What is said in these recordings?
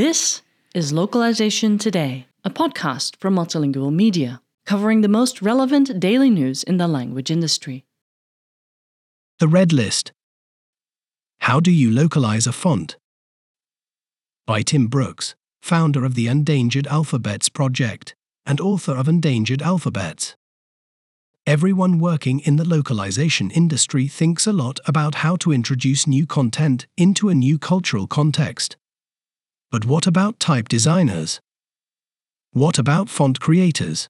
This is Localization Today, a podcast from Multilingual Media, covering the most relevant daily news in the language industry. The Red List How do you localize a font? By Tim Brookes, founder of the Endangered Alphabets Project and author of Endangered Alphabets. Everyone working in the localization industry thinks a lot about how to introduce new content into a new cultural context. But what about type designers? What about font creators?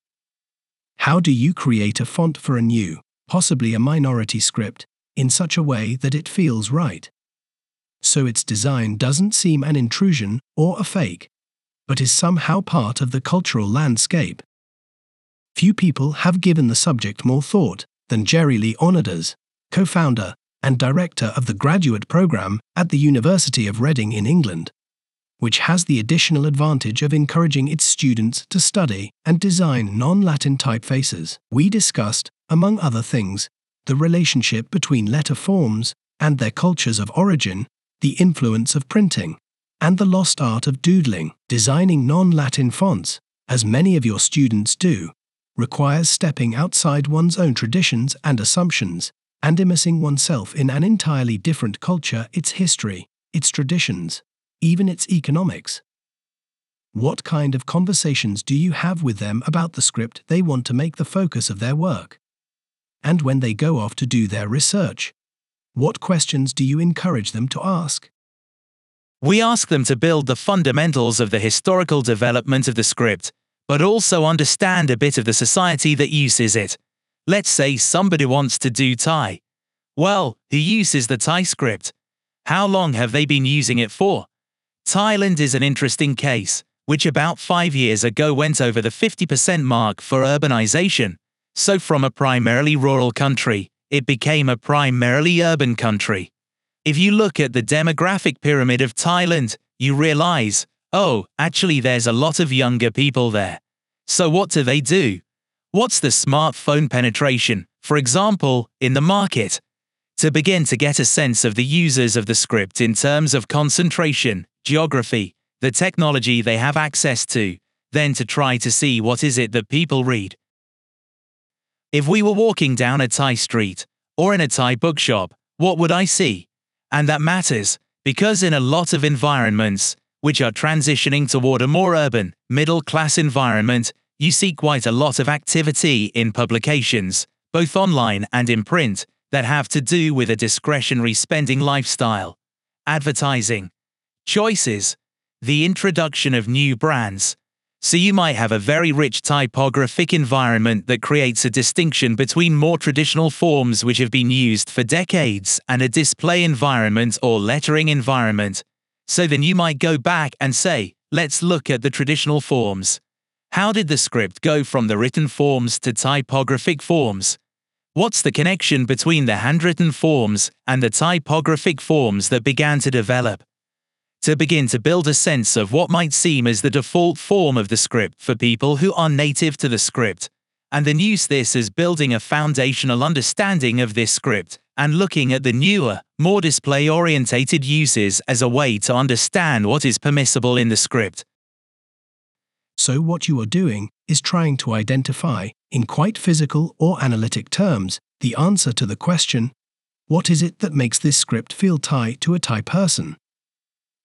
How do you create a font for a new, possibly a minority script, in such a way that it feels right? So its design doesn't seem an intrusion or a fake, but is somehow part of the cultural landscape. Few people have given the subject more thought than Gerry Leonidas, co founder and director of the graduate program at the University of Reading in England, which has the additional advantage of encouraging its students to study and design non Latin typefaces. We discussed, among other things, the relationship between letter forms and their cultures of origin, the influence of printing, and the lost art of doodling. Designing non Latin fonts, as many of your students do, requires stepping outside one's own traditions and assumptions, and immersing oneself in an entirely different culture, its history, its traditions, even its economics. What kind of conversations do you have with them about the script they want to make the focus of their work? And when they go off to do their research, what questions do you encourage them to ask? We ask them to build the fundamentals of the historical development of the script but also understand a bit of the society that uses it. Let's say somebody wants to do Thai. Well, who uses the Thai script? How long have they been using it for? Thailand is an interesting case, which about five years ago went over the 50% mark for urbanization. So, from a primarily rural country, it became a primarily urban country. If you look at the demographic pyramid of Thailand, you realize Oh, actually, there's a lot of younger people there. So, what do they do? What's the smartphone penetration, for example, in the market? To begin to get a sense of the users of the script in terms of concentration, geography, the technology they have access to, then to try to see what is it that people read. If we were walking down a Thai street, or in a Thai bookshop, what would I see? And that matters, because in a lot of environments, which are transitioning toward a more urban, middle class environment, you see quite a lot of activity in publications, both online and in print, that have to do with a discretionary spending lifestyle, advertising, choices, the introduction of new brands. So you might have a very rich typographic environment that creates a distinction between more traditional forms which have been used for decades and a display environment or lettering environment so then you might go back and say, let's look at the traditional forms. How did the script go from the written forms to typographic forms? What's the connection between the handwritten forms and the typographic forms that began to develop? To begin to build a sense of what might seem as the default form of the script for people who are native to the script, and then use this as building a foundational understanding of this script and looking at the newer, more display orientated uses as a way to understand what is permissible in the script. So, what you are doing is trying to identify, in quite physical or analytic terms, the answer to the question what is it that makes this script feel Thai to a Thai person?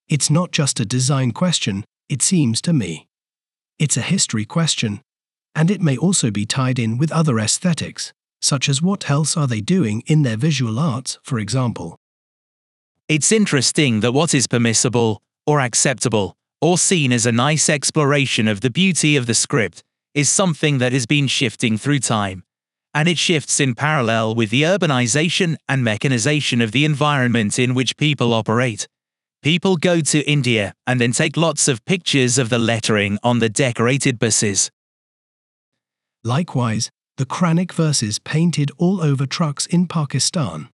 It's not just a design question, it seems to me. It's a history question, and it may also be tied in with other aesthetics such as what else are they doing in their visual arts, for example. It's interesting that what is permissible, or acceptable, or seen as a nice exploration of the beauty of the script is something that has been shifting through time. And it shifts in parallel with the urbanization and mechanization of the environment in which people operate. People go to India and then take lots of pictures of the lettering on the decorated buses. Likewise, the Quranic verses painted all over trucks in Pakistan.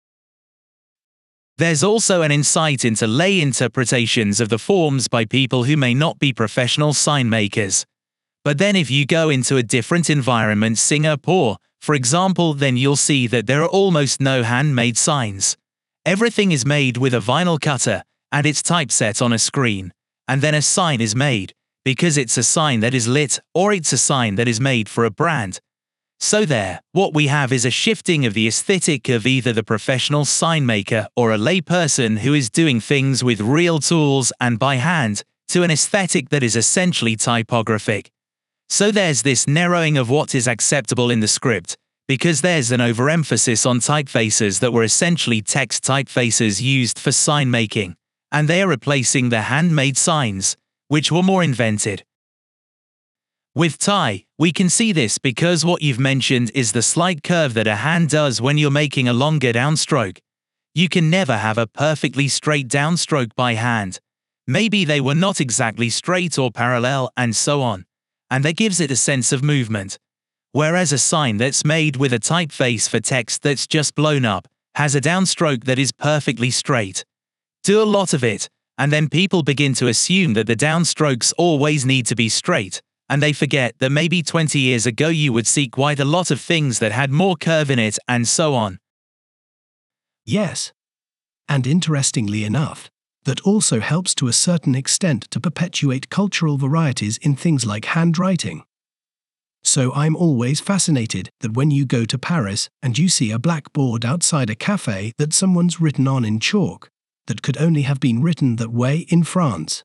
There's also an insight into lay interpretations of the forms by people who may not be professional sign makers. But then, if you go into a different environment, Singapore, for example, then you'll see that there are almost no handmade signs. Everything is made with a vinyl cutter, and it's typeset on a screen. and then a sign is made, because it's a sign that is lit or it's a sign that is made for a brand. So, there, what we have is a shifting of the aesthetic of either the professional sign maker or a layperson who is doing things with real tools and by hand to an aesthetic that is essentially typographic. So, there's this narrowing of what is acceptable in the script, because there's an overemphasis on typefaces that were essentially text typefaces used for sign making, and they are replacing the handmade signs, which were more invented. With Thai, we can see this because what you've mentioned is the slight curve that a hand does when you're making a longer downstroke. You can never have a perfectly straight downstroke by hand. Maybe they were not exactly straight or parallel and so on, and that gives it a sense of movement. Whereas a sign that's made with a typeface for text that's just blown up has a downstroke that is perfectly straight. Do a lot of it, and then people begin to assume that the downstrokes always need to be straight and they forget that maybe 20 years ago you would see quite a lot of things that had more curve in it and so on. Yes. And interestingly enough, that also helps to a certain extent to perpetuate cultural varieties in things like handwriting. So I'm always fascinated that when you go to Paris and you see a blackboard outside a cafe that someone's written on in chalk, that could only have been written that way in France.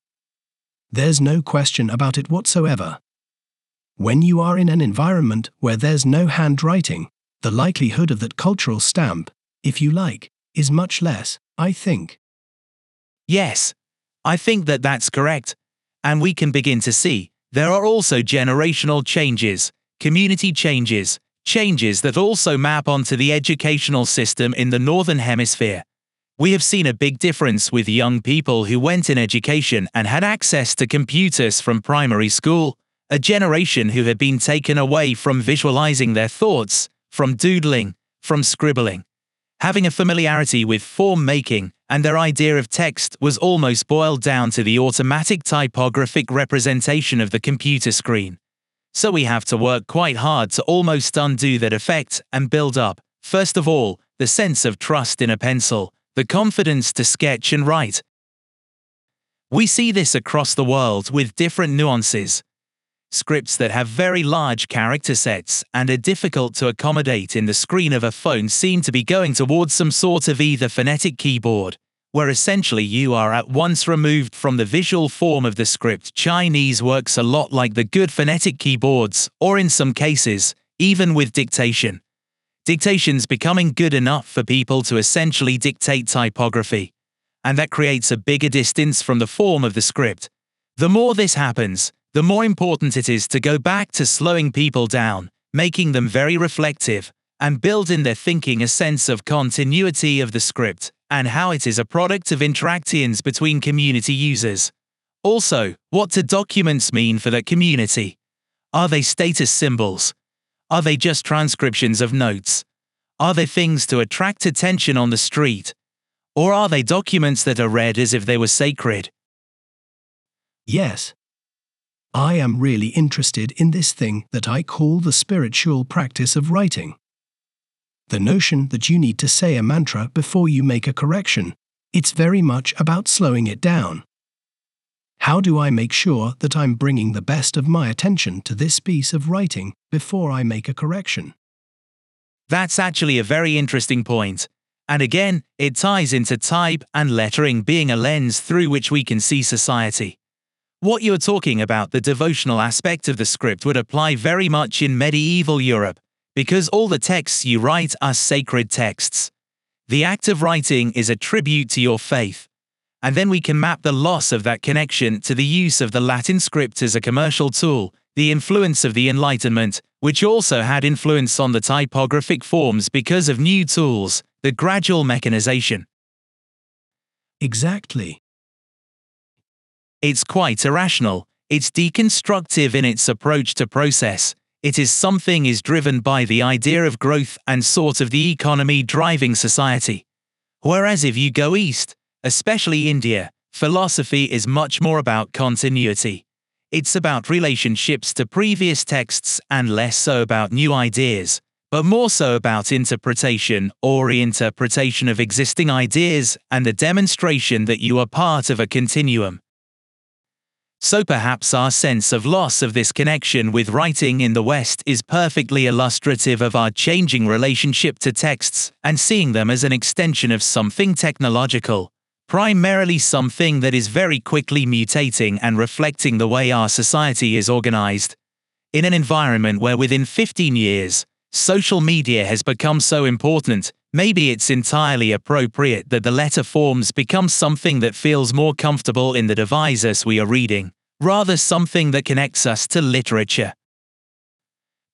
There's no question about it whatsoever. When you are in an environment where there's no handwriting, the likelihood of that cultural stamp, if you like, is much less, I think. Yes, I think that that's correct. And we can begin to see there are also generational changes, community changes, changes that also map onto the educational system in the Northern Hemisphere. We have seen a big difference with young people who went in education and had access to computers from primary school a generation who had been taken away from visualizing their thoughts, from doodling, from scribbling. Having a familiarity with form making and their idea of text was almost boiled down to the automatic typographic representation of the computer screen. So we have to work quite hard to almost undo that effect and build up, first of all, the sense of trust in a pencil, the confidence to sketch and write. We see this across the world with different nuances, Scripts that have very large character sets and are difficult to accommodate in the screen of a phone seem to be going towards some sort of either phonetic keyboard, where essentially you are at once removed from the visual form of the script. Chinese works a lot like the good phonetic keyboards, or in some cases, even with dictation. Dictation's becoming good enough for people to essentially dictate typography, and that creates a bigger distance from the form of the script. The more this happens, the more important it is to go back to slowing people down, making them very reflective, and build in their thinking a sense of continuity of the script and how it is a product of interactions between community users. Also, what do documents mean for that community? Are they status symbols? Are they just transcriptions of notes? Are they things to attract attention on the street? Or are they documents that are read as if they were sacred? Yes, I am really interested in this thing that I call the spiritual practice of writing. The notion that you need to say a mantra before you make a correction, it's very much about slowing it down. How do I make sure that I'm bringing the best of my attention to this piece of writing before I make a correction? That's actually a very interesting point. And again, it ties into type and lettering being a lens through which we can see society. What you're talking about, the devotional aspect of the script, would apply very much in medieval Europe, because all the texts you write are sacred texts. The act of writing is a tribute to your faith. And then we can map the loss of that connection to the use of the Latin script as a commercial tool, the influence of the Enlightenment, which also had influence on the typographic forms because of new tools, the gradual mechanization. Exactly. It's quite irrational. It's deconstructive in its approach to process. It is something is driven by the idea of growth and sort of the economy driving society. Whereas if you go east, especially India, philosophy is much more about continuity. It's about relationships to previous texts and less so about new ideas, but more so about interpretation or reinterpretation of existing ideas and the demonstration that you are part of a continuum. So perhaps our sense of loss of this connection with writing in the West is perfectly illustrative of our changing relationship to texts and seeing them as an extension of something technological, primarily something that is very quickly mutating and reflecting the way our society is organized. In an environment where within 15 years, social media has become so important, maybe it's entirely appropriate that the letter forms become something that feels more comfortable in the devices we are reading, rather something that connects us to literature.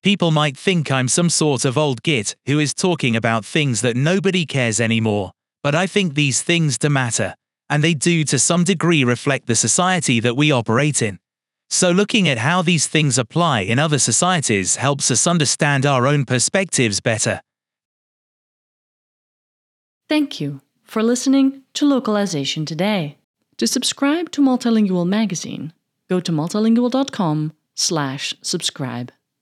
People might think I'm some sort of old git who is talking about things that nobody cares anymore, but I think these things do matter, and they do to some degree reflect the society that we operate in. So, looking at how these things apply in other societies helps us understand our own perspectives better. Thank you for listening to Localization Today. To subscribe to Multilingual magazine, go to multilingual.com/subscribe.